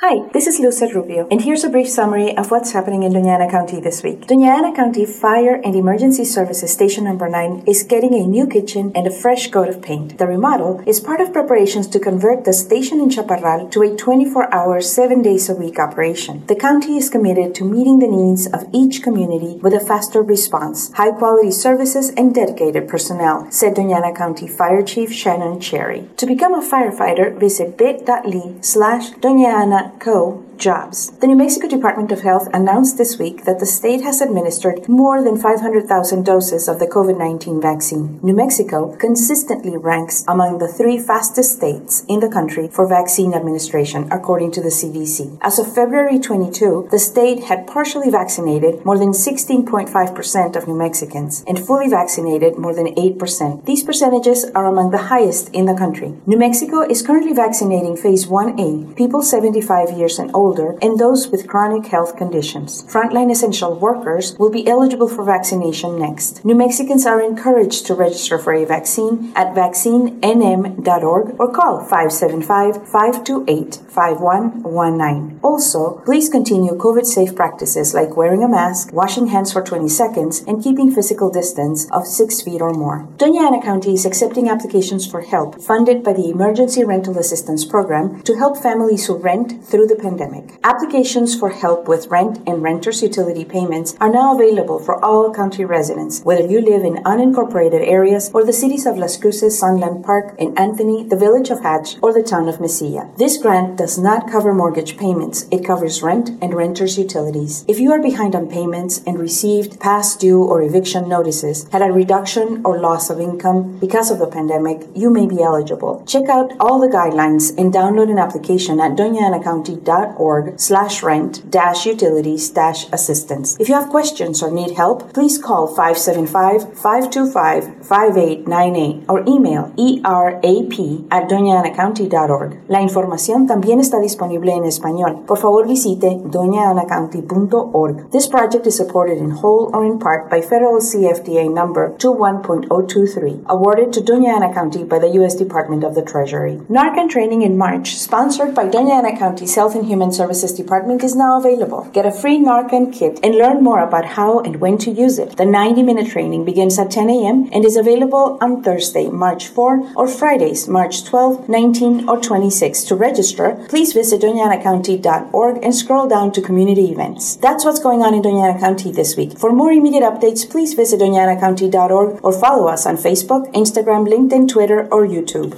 Hi, this is Luz Rubio, and here's a brief summary of what's happening in Doña Ana County this week. Doña Ana County Fire and Emergency Services Station Number 9 is getting a new kitchen and a fresh coat of paint. The remodel is part of preparations to convert the station in Chaparral to a 24-hour, 7 days a week operation. The county is committed to meeting the needs of each community with a faster response, high-quality services, and dedicated personnel, said Doña Ana County Fire Chief Shannon Cherry. To become a firefighter, visit bit.ly slash Doña Ana Co jobs. The New Mexico Department of Health announced this week that the state has administered more than 500,000 doses of the COVID 19 vaccine. New Mexico consistently ranks among the three fastest states in the country for vaccine administration, according to the CDC. As of February 22, the state had partially vaccinated more than 16.5% of New Mexicans and fully vaccinated more than 8%. These percentages are among the highest in the country. New Mexico is currently vaccinating phase 1A, people 75 years and older older and those with chronic health conditions. Frontline essential workers will be eligible for vaccination next. New Mexicans are encouraged to register for a vaccine at vaccinenm.org or call 575-528-5119. Also, please continue COVID safe practices like wearing a mask, washing hands for 20 seconds, and keeping physical distance of 6 feet or more. Doña Ana County is accepting applications for help funded by the Emergency Rental Assistance Program to help families who rent through the pandemic pandemic. Applications for help with rent and renter's utility payments are now available for all county residents, whether you live in unincorporated areas or the cities of Las Cruces, Sunland Park, and Anthony, the village of Hatch, or the town of Mesilla. This grant does not cover mortgage payments. It covers rent and renter's utilities. If you are behind on payments and received past due or eviction notices, had a reduction or loss of income because of the pandemic, you may be eligible. Check out all the guidelines and download an application at doñaanacounty.org org slash rent dash utilities dash assistance. If you have questions or need help, please call 575-525-5898 or email erap at doñaanacounty.org. La información también está disponible en español. Por favor visite doñaanacounty.org. This project is supported in whole or in part by federal CFDA number 21.023, awarded to Doña Ana County by the U.S. Department of the Treasury. Narcan training in March, sponsored by Doña Ana County's Health and Human Services Department is now available. Get a free Narcan kit and learn more about how and when to use it. The 90 minute training begins at 10 a.m. and is available on Thursday, March 4 or Fridays, March 12, 19, or 26. To register, please visit doñaanacounty.org and scroll down to community events. That's what's going on in Doña Ana County this week. For more immediate updates, please visit doñaanacounty.org or follow us on Facebook, Instagram, LinkedIn, Twitter, or YouTube.